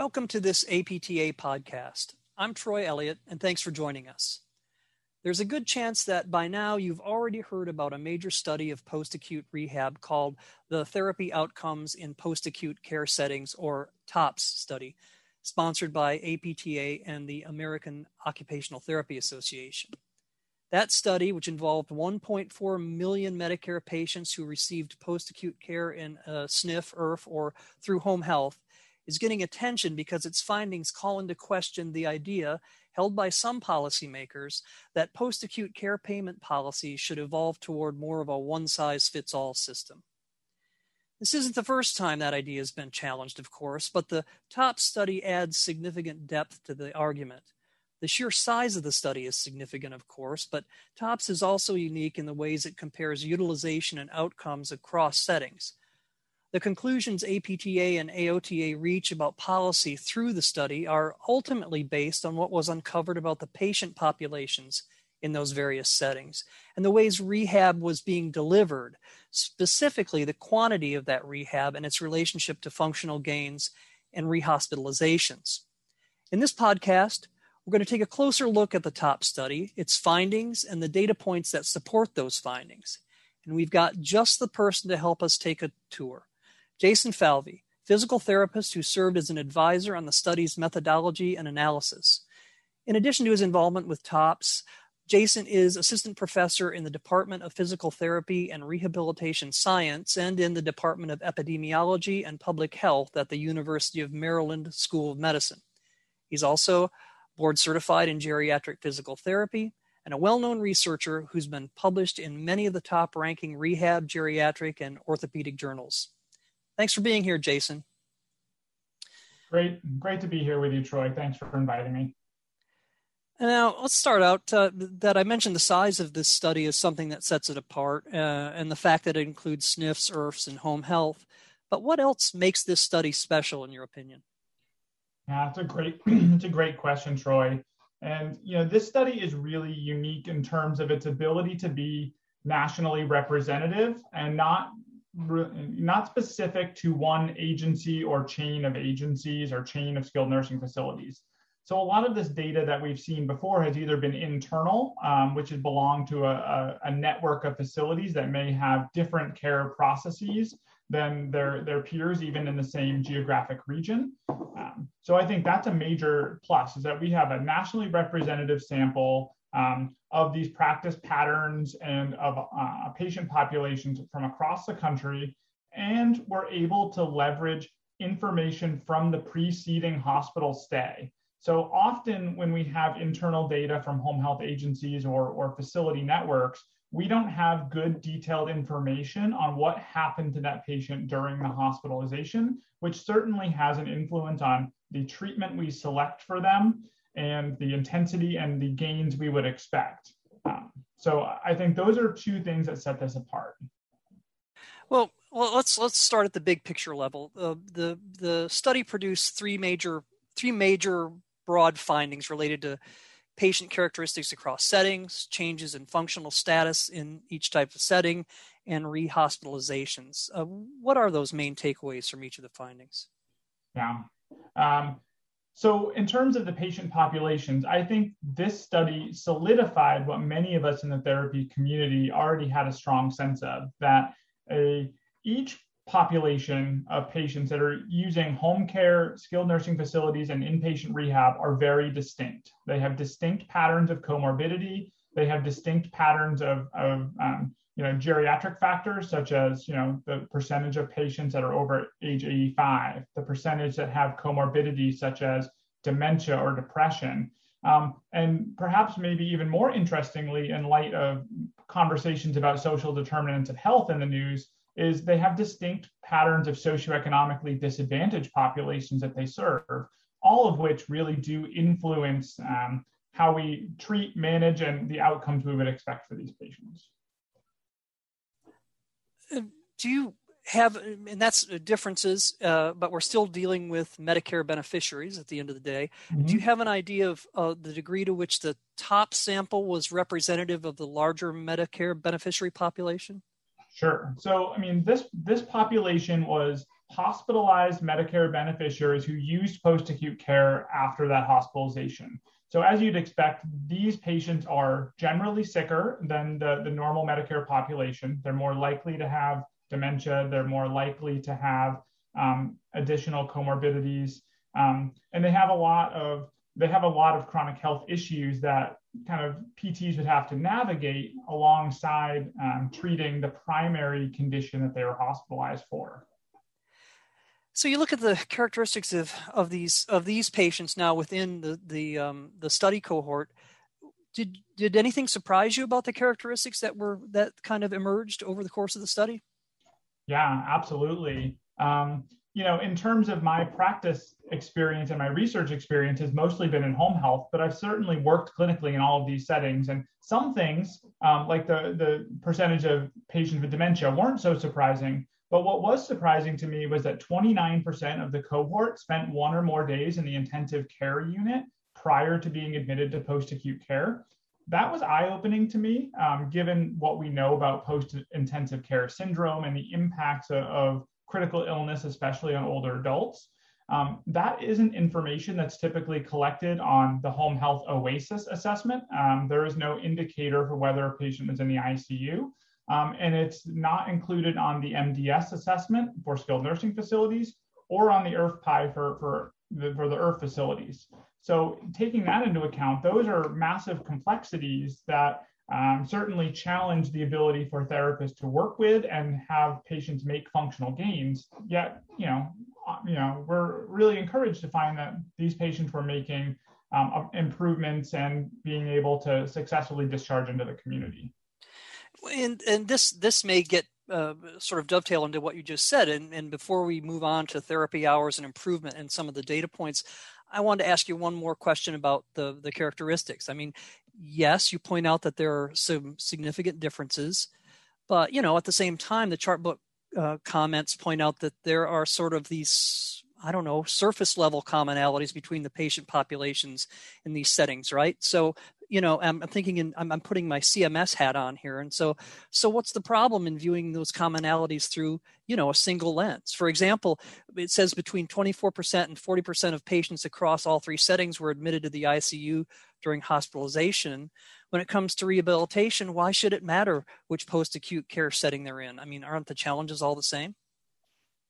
Welcome to this APTA podcast. I'm Troy Elliott, and thanks for joining us. There's a good chance that by now you've already heard about a major study of post acute rehab called the Therapy Outcomes in Post Acute Care Settings, or TOPS study, sponsored by APTA and the American Occupational Therapy Association. That study, which involved 1.4 million Medicare patients who received post acute care in a SNF, IRF, or through home health, is getting attention because its findings call into question the idea held by some policymakers that post acute care payment policies should evolve toward more of a one size fits all system. This isn't the first time that idea has been challenged, of course, but the TOPS study adds significant depth to the argument. The sheer size of the study is significant, of course, but TOPS is also unique in the ways it compares utilization and outcomes across settings. The conclusions APTA and AOTA reach about policy through the study are ultimately based on what was uncovered about the patient populations in those various settings and the ways rehab was being delivered, specifically the quantity of that rehab and its relationship to functional gains and rehospitalizations. In this podcast, we're going to take a closer look at the TOPS study, its findings, and the data points that support those findings. And we've got just the person to help us take a tour. Jason Falvey, physical therapist who served as an advisor on the study's methodology and analysis. In addition to his involvement with TOPS, Jason is assistant professor in the Department of Physical Therapy and Rehabilitation Science and in the Department of Epidemiology and Public Health at the University of Maryland School of Medicine. He's also board certified in geriatric physical therapy and a well known researcher who's been published in many of the top ranking rehab, geriatric, and orthopedic journals. Thanks for being here, Jason. Great, great to be here with you, Troy. Thanks for inviting me. Now, let's start out uh, that I mentioned the size of this study is something that sets it apart, uh, and the fact that it includes SNFs, IRFs, and home health. But what else makes this study special, in your opinion? Yeah, it's a great, it's a great question, Troy. And you know, this study is really unique in terms of its ability to be nationally representative and not not specific to one agency or chain of agencies or chain of skilled nursing facilities. So a lot of this data that we've seen before has either been internal, um, which has belonged to a, a, a, network of facilities that may have different care processes than their, their peers, even in the same geographic region. Um, so I think that's a major plus, is that we have a nationally representative sample um, of these practice patterns and of uh, patient populations from across the country. And we're able to leverage information from the preceding hospital stay. So often when we have internal data from home health agencies or, or facility networks, we don't have good detailed information on what happened to that patient during the hospitalization, which certainly has an influence on the treatment we select for them and the intensity and the gains we would expect. Um, so I think those are two things that set this apart. Well, well, let's let's start at the big picture level. Uh, the the study produced three major three major broad findings related to patient characteristics across settings, changes in functional status in each type of setting, and rehospitalizations. Uh, what are those main takeaways from each of the findings? Yeah. Um, so, in terms of the patient populations, I think this study solidified what many of us in the therapy community already had a strong sense of that a, each population of patients that are using home care, skilled nursing facilities, and inpatient rehab are very distinct. They have distinct patterns of comorbidity. They have distinct patterns of, of um, you know, geriatric factors such as, you know, the percentage of patients that are over age 85, the percentage that have comorbidities such as dementia or depression. Um, and perhaps maybe even more interestingly, in light of conversations about social determinants of health in the news, is they have distinct patterns of socioeconomically disadvantaged populations that they serve, all of which really do influence um, how we treat, manage, and the outcomes we would expect for these patients do you have, and that's differences, uh, but we're still dealing with Medicare beneficiaries at the end of the day. Mm-hmm. Do you have an idea of uh, the degree to which the TOPS sample was representative of the larger Medicare beneficiary population? Sure. So, I mean, this this population was hospitalized Medicare beneficiaries who used post acute care after that hospitalization. So, as you'd expect, these patients are generally sicker than the, the normal Medicare population. They're more likely to have dementia, they're more likely to have um, additional comorbidities, um, and they have a lot of they have a lot of chronic health issues that kind of PTs would have to navigate alongside um, treating the primary condition that they were hospitalized for. So you look at the characteristics of, of these of these patients now within the the um, the study cohort. Did did anything surprise you about the characteristics that were that kind of emerged over the course of the study? Yeah, absolutely. Um, you know, in terms of my practice experience and my research experience has mostly been in home health, but I've certainly worked clinically in all of these settings. And some things, um, like the the percentage of patients with dementia, weren't so surprising. But what was surprising to me was that 29% of the cohort spent one or more days in the intensive care unit prior to being admitted to post acute care. That was eye opening to me, um, given what we know about post intensive care syndrome and the impacts of, of, critical illness, especially on older adults. Um, that isn't information that's typically collected on the home health OASIS assessment. Um, there is no indicator for whether a patient is in the ICU. Um, and it's not included on the MDS assessment for skilled nursing facilities or on the IRF-PAI for, for, the, for the IRF facilities. So taking that into account, those are massive complexities that um, certainly challenge the ability for therapists to work with and have patients make functional gains. Yet, you know, uh, you know, we're really encouraged to find that these patients were making um, improvements and being able to successfully discharge into the community and and this this may get uh, sort of dovetail into what you just said. And, and before we move on to therapy hours and improvement and some of the data points, I wanted to ask you one more question about the the characteristics. I mean, yes, you point out that there are some significant differences, but you know, at the same time, the Chartbook uh, comments point out that there are sort of these I don't know, surface level commonalities between the patient populations in these settings, right? So you know i'm, thinking in I'm, I'm, putting my cms hat on here. And so so what's the problem in viewing those commonalities through you know a single lens? For example it says between 24% and 40% of patients across all three settings were admitted to the icu during hospitalization. When it comes to rehabilitation why should it matter which post-acute care setting they're in? I mean aren't the challenges all the same?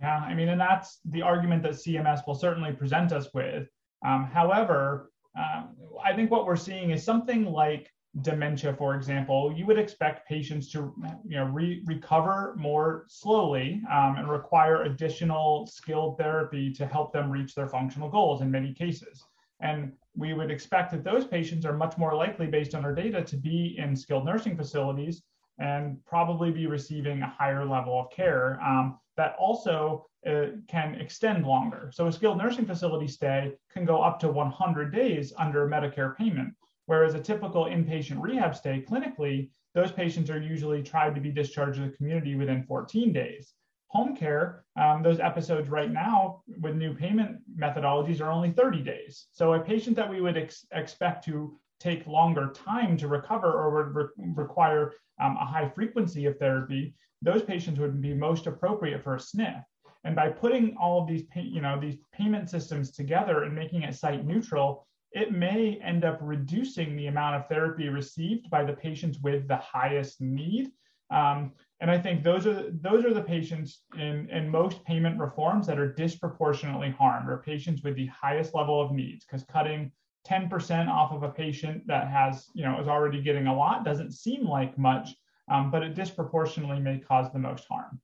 Yeah i mean and that's the argument that cms will certainly present us with. Um, however um, I think what we're seeing is something like dementia, for example. You would expect patients to, you know, re- recover more slowly um, and require additional skilled therapy to help them reach their functional goals in many cases. And we would expect that those patients are much more likely, based on our data, to be in skilled nursing facilities and probably be receiving a higher level of care um, that also uh, can extend longer. So a skilled nursing facility stay can go up to 100 days under Medicare payment, whereas a typical inpatient rehab stay clinically, those patients are usually tried to be discharged to the community within 14 days. Home care, um, those episodes right now with new payment methodologies are only 30 days. So a patient that we would ex- expect to take longer time to recover or would re- require um, a high frequency of therapy, those patients would be most appropriate for a SNF. And by putting all of these, pay, you know, these payment systems together and making it site neutral, it may end up reducing the amount of therapy received by the patients with the highest need. Um, and I think those are those are the patients in, in most payment reforms that are disproportionately harmed, or patients with the highest level of needs, because cutting 10% off of a patient that has, you know, is already getting a lot doesn't seem like much, um, but it disproportionately may cause the most harm.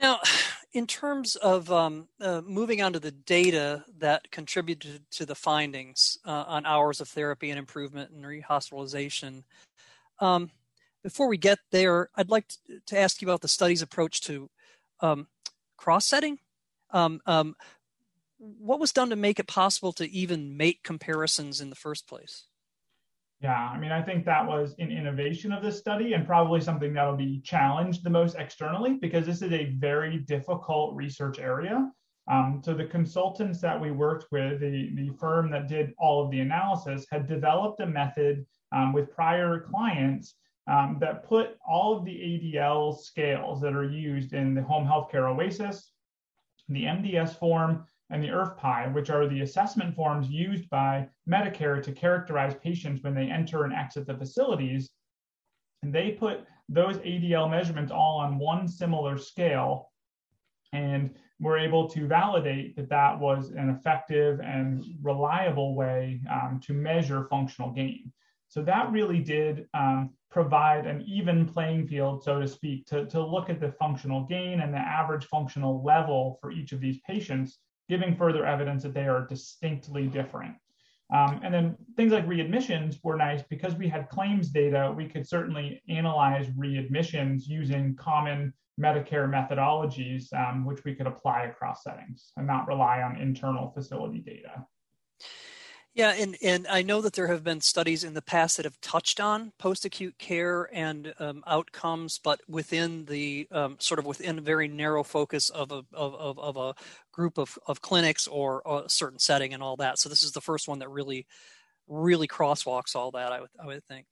Now, in terms of um, uh, moving on to the data that contributed to the findings uh, on hours of therapy and improvement and rehospitalization, um, before we get there, I'd like to ask you about the study's approach to um, cross setting. What was done to make it possible to even make comparisons in the first place? Yeah, I mean, I think that was an innovation of this study and probably something that'll be challenged the most externally because this is a very difficult research area. Um, so the consultants that we worked with, the, the firm that did all of the analysis, had developed a method um, with prior clients um, that put all of the ADL scales that are used in the home healthcare OASIS, the MDS form, and the IRF-PAI, which are the assessment forms used by Medicare to characterize patients when they enter and exit the facilities. And they put those ADL measurements all on one similar scale and were able to validate that that was an effective and reliable way um, to measure functional gain. So that really did um, provide an even playing field, so to speak, to, to look at the functional gain and the average functional level for each of these patients giving further evidence that they are distinctly different. Um, and then things like readmissions were nice because we had claims data. We could certainly analyze readmissions using common Medicare methodologies, um, which we could apply across settings and not rely on internal facility data. Yeah, and, and I know that there have been studies in the past that have touched on post-acute care and um, outcomes, but within the um, sort of within a very narrow focus of a of, of, of a group of, of clinics or a certain setting and all that. So this is the first one that really really crosswalks all that. I would I would think.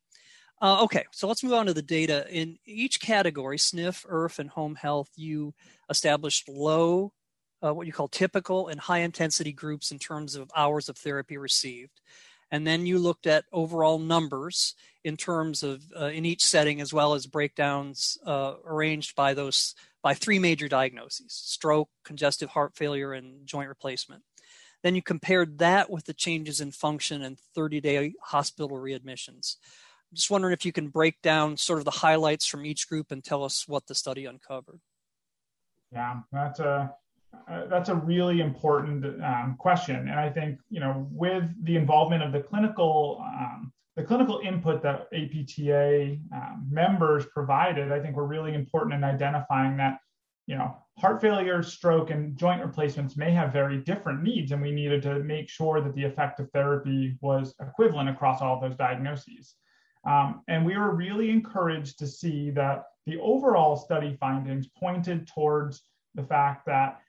Uh, okay, so let's move on to the data. In each category, SNF, IRF, and home health, you established low uh, what you call typical and high intensity groups in terms of hours of therapy received. And then you looked at overall numbers in terms of uh, in each setting, as well as breakdowns uh, arranged by those by three major diagnoses: stroke, congestive heart failure, and joint replacement. Then you compared that with the changes in function and 30-day hospital readmissions. I'm just wondering if you can break down sort of the highlights from each group and tell us what the study uncovered. Yeah, that's a uh, that's a really important um, question, and I think you know with the involvement of the clinical um, the clinical input that APTA um, members provided, I think were really important in identifying that you know heart failure, stroke, and joint replacements may have very different needs, and we needed to make sure that the effective therapy was equivalent across all those diagnoses. Um, and we were really encouraged to see that the overall study findings pointed towards the fact that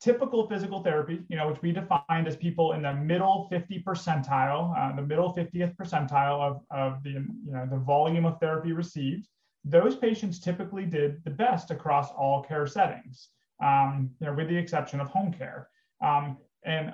typical physical therapy, you know, which we defined as people in the middle 50 percentile, uh, the middle 50th percentile of, of the, you know, the volume of therapy received, those patients typically did the best across all care settings, um, you know, with the exception of home care. Um, and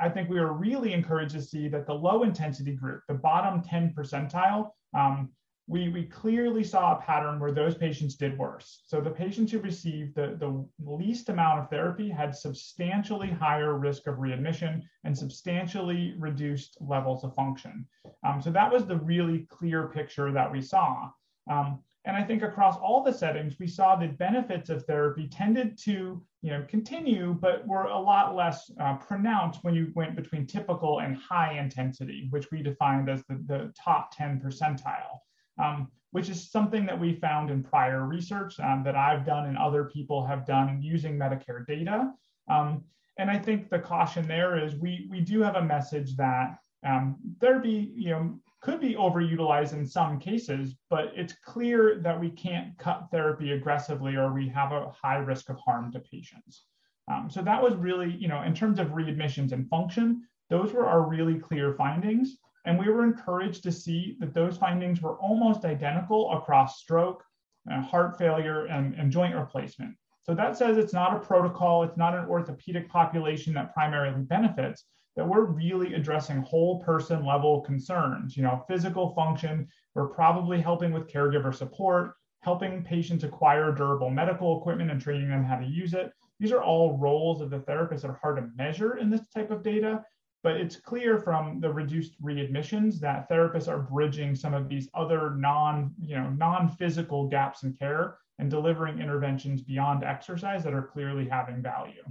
I think we were really encouraged to see that the low intensity group, the bottom 10 percentile, um, we, we clearly saw a pattern where those patients did worse. So the patients who received the, the least amount of therapy had substantially higher risk of readmission and substantially reduced levels of function. Um, so that was the really clear picture that we saw. Um, and I think across all the settings, we saw the benefits of therapy tended to you know, continue, but were a lot less uh, pronounced when you went between typical and high intensity, which we defined as the, the top 10 percentile um, which is something that we found in prior research um, that I've done and other people have done using Medicare data. Um, and I think the caution there is we, we do have a message that um, therapy, you know, could be overutilized in some cases, but it's clear that we can't cut therapy aggressively or we have a high risk of harm to patients. Um, so that was really, you know, in terms of readmissions and function, those were our really clear findings. And we were encouraged to see that those findings were almost identical across stroke, uh, heart failure, and, and joint replacement. So that says it's not a protocol, it's not an orthopedic population that primarily benefits, that we're really addressing whole person level concerns. You know, physical function, we're probably helping with caregiver support, helping patients acquire durable medical equipment and training them how to use it. These are all roles of the therapist that are hard to measure in this type of data, but it's clear from the reduced readmissions that therapists are bridging some of these other non, you know, non-physical gaps in care and delivering interventions beyond exercise that are clearly having value.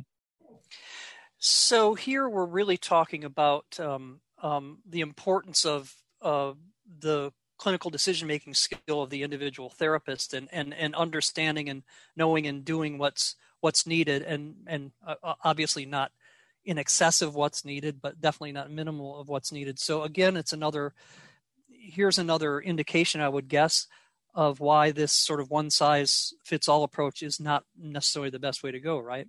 So here we're really talking about um, um, the importance of uh, the clinical decision making skill of the individual therapist and, and, and understanding and knowing and doing what's what's needed and and uh, obviously not in excess of what's needed, but definitely not minimal of what's needed. So again, it's another. Here's another indication, I would guess, of why this sort of one size fits all approach is not necessarily the best way to go, right?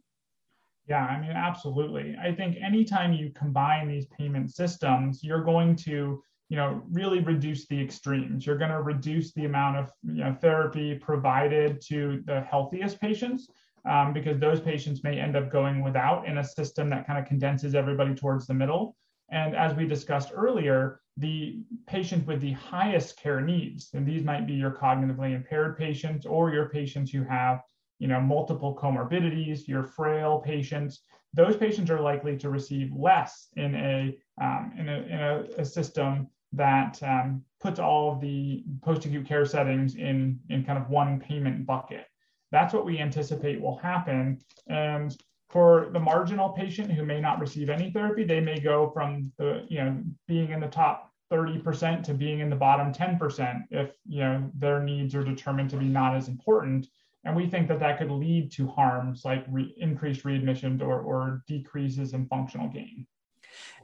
Yeah, I mean, absolutely. I think anytime you combine these payment systems, you're going to you know, really reduce the extremes. You're going to reduce the amount of you know, therapy provided to the healthiest patients um, because those patients may end up going without in a system that kind of condenses everybody towards the middle. And as we discussed earlier, the patient with the highest care needs, and these might be your cognitively impaired patients or your patients who have, you know, multiple comorbidities, your frail patients, those patients are likely to receive less in a um, in, a, in a, a system that um, puts all of the post-acute care settings in in kind of one payment bucket. That's what we anticipate will happen. And for the marginal patient who may not receive any therapy, they may go from the, you know, being in the top 30% to being in the bottom 10% if, you know, their needs are determined to be not as important. And we think that that could lead to harms like re- increased readmissions or, or decreases in functional gain.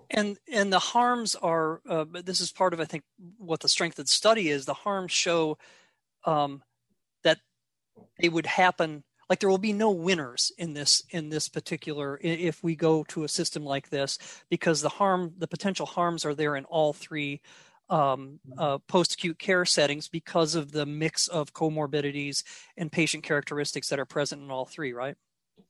And and the harms are uh, this is part of I think what the strength of the study is. The harms show um, they would happen like there will be no winners in this in this particular if we go to a system like this because the harm the potential harms are there in all three um, uh, post-acute care settings because of the mix of comorbidities and patient characteristics that are present in all three right?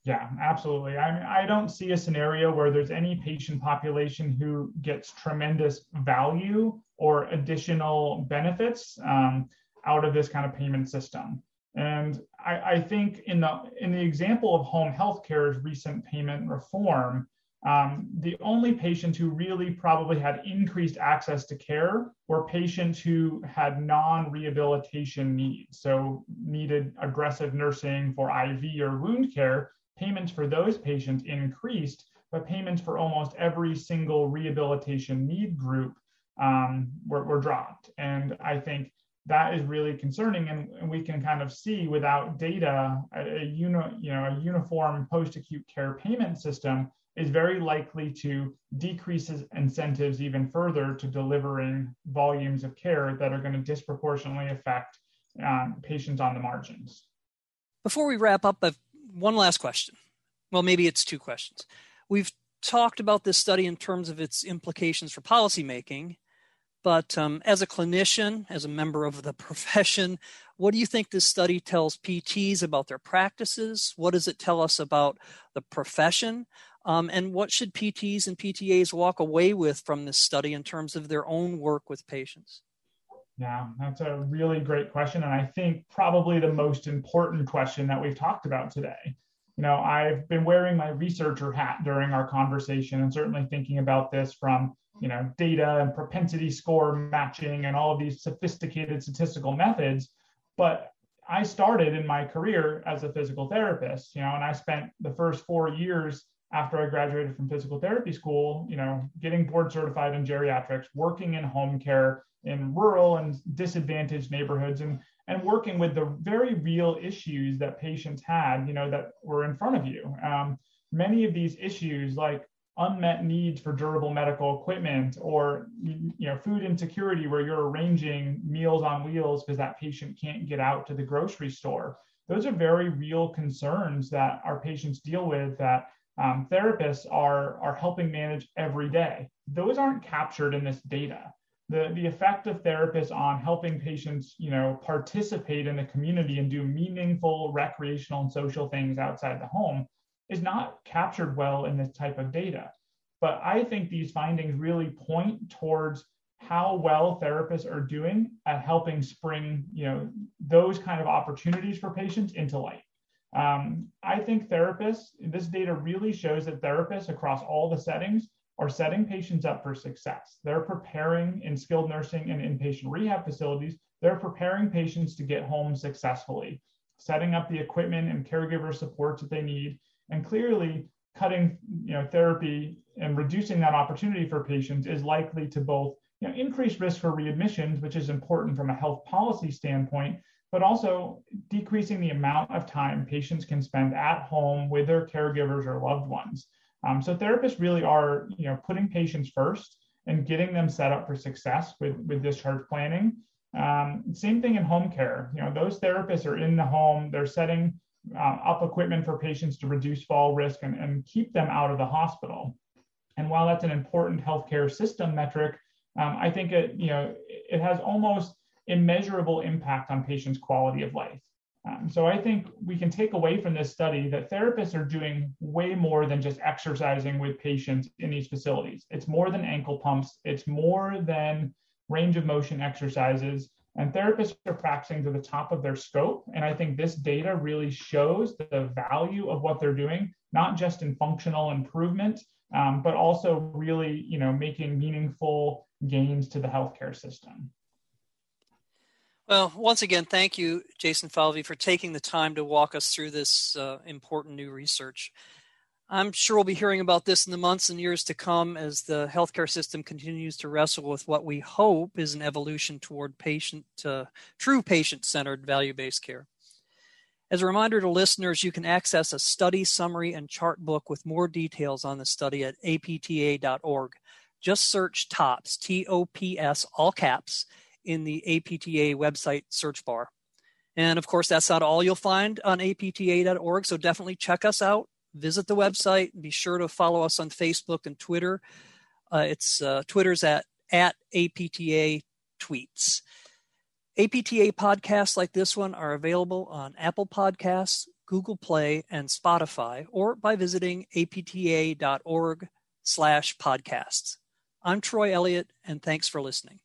Yeah absolutely. I mean, i don't see a scenario where there's any patient population who gets tremendous value or additional benefits um, out of this kind of payment system and I, I, think in the in the example of home health care's recent payment reform, um, the only patients who really probably had increased access to care were patients who had non-rehabilitation needs, so needed aggressive nursing for IV or wound care. Payments for those patients increased, but payments for almost every single rehabilitation need group um, were, were dropped. And I think that is really concerning and, and, we can kind of see without data a, a uni, you know a uniform post-acute care payment system is very likely to decrease incentives even further to delivering volumes of care that are going to disproportionately affect um, patients on the margins. Before we wrap up I've one last question. Well maybe it's two questions. We've talked about this study in terms of its implications for policymaking but um, as a clinician, as a member of the profession, what do you think this study tells PTs about their practices? What does it tell us about the profession? Um, and what should PTs and PTAs walk away with from this study in terms of their own work with patients? Yeah, that's a really great question. And I think probably the most important question that we've talked about today. You know, I've been wearing my researcher hat during our conversation and certainly thinking about this from you know data and propensity score matching and all of these sophisticated statistical methods. But i started in my career as a physical therapist you know and i spent the first four years after i graduated from physical therapy school you know getting board certified in geriatrics working in home care in rural and disadvantaged neighborhoods. And and working with the very real issues that patients had you know that were in front of you. Um, many of these issues like unmet needs for durable medical equipment or you know food insecurity where you're arranging meals on wheels because that patient can't get out to the grocery store. Those are very real concerns that our patients deal with that um, therapists are are helping manage every day. Those aren't captured in this data the, the effect of therapists on helping patients you know participate in the community and do meaningful recreational and social things outside the home is not captured well in this type of data. But I think these findings really point towards how well therapists are doing at helping spring, you know, those kind of opportunities for patients into light. Um, I think therapists, this data really shows that therapists across all the settings are setting patients up for success. They're preparing in skilled nursing and inpatient rehab facilities, they're preparing patients to get home successfully, setting up the equipment and caregiver supports that they need, and clearly, cutting you know, therapy and reducing that opportunity for patients is likely to both you know, increase risk for readmissions, which is important from a health policy standpoint, but also decreasing the amount of time patients can spend at home with their caregivers or loved ones. Um, so therapists really are, you know, putting patients first and getting them set up for success with, with discharge planning. Um, same thing in home care. You know, those therapists are in the home, they're setting uh, up equipment for patients to reduce fall risk and, and keep them out of the hospital. And while that's an important healthcare system metric, um, I think it, you know, it has almost immeasurable impact on patients' quality of life. Um, so I think we can take away from this study that therapists are doing way more than just exercising with patients in these facilities. It's more than ankle pumps. It's more than range of motion exercises. And therapists are practicing to the top of their scope. And I think this data really shows the value of what they're doing, not just in functional improvement, um, but also really, you know, making meaningful gains to the healthcare system. Well, once again, thank you, Jason Falvey, for taking the time to walk us through this uh, important new research. I'm sure we'll be hearing about this in the months and years to come as the healthcare system continues to wrestle with what we hope is an evolution toward patient, uh, true patient-centered value-based care. As a reminder to listeners, you can access a study summary and chart book with more details on the study at apta.org. Just search TOPS, T O P S, all caps, in the APTA website search bar. And of course, that's not all you'll find on apta.org. So definitely check us out, visit the website, and be sure to follow us on Facebook and Twitter. Uh, it's uh, Twitter's at, at APTA tweets. APTA podcasts like this one are available on Apple Podcasts, Google Play, and Spotify, or by visiting apta.org slash podcasts. I'm Troy Elliott, and thanks for listening.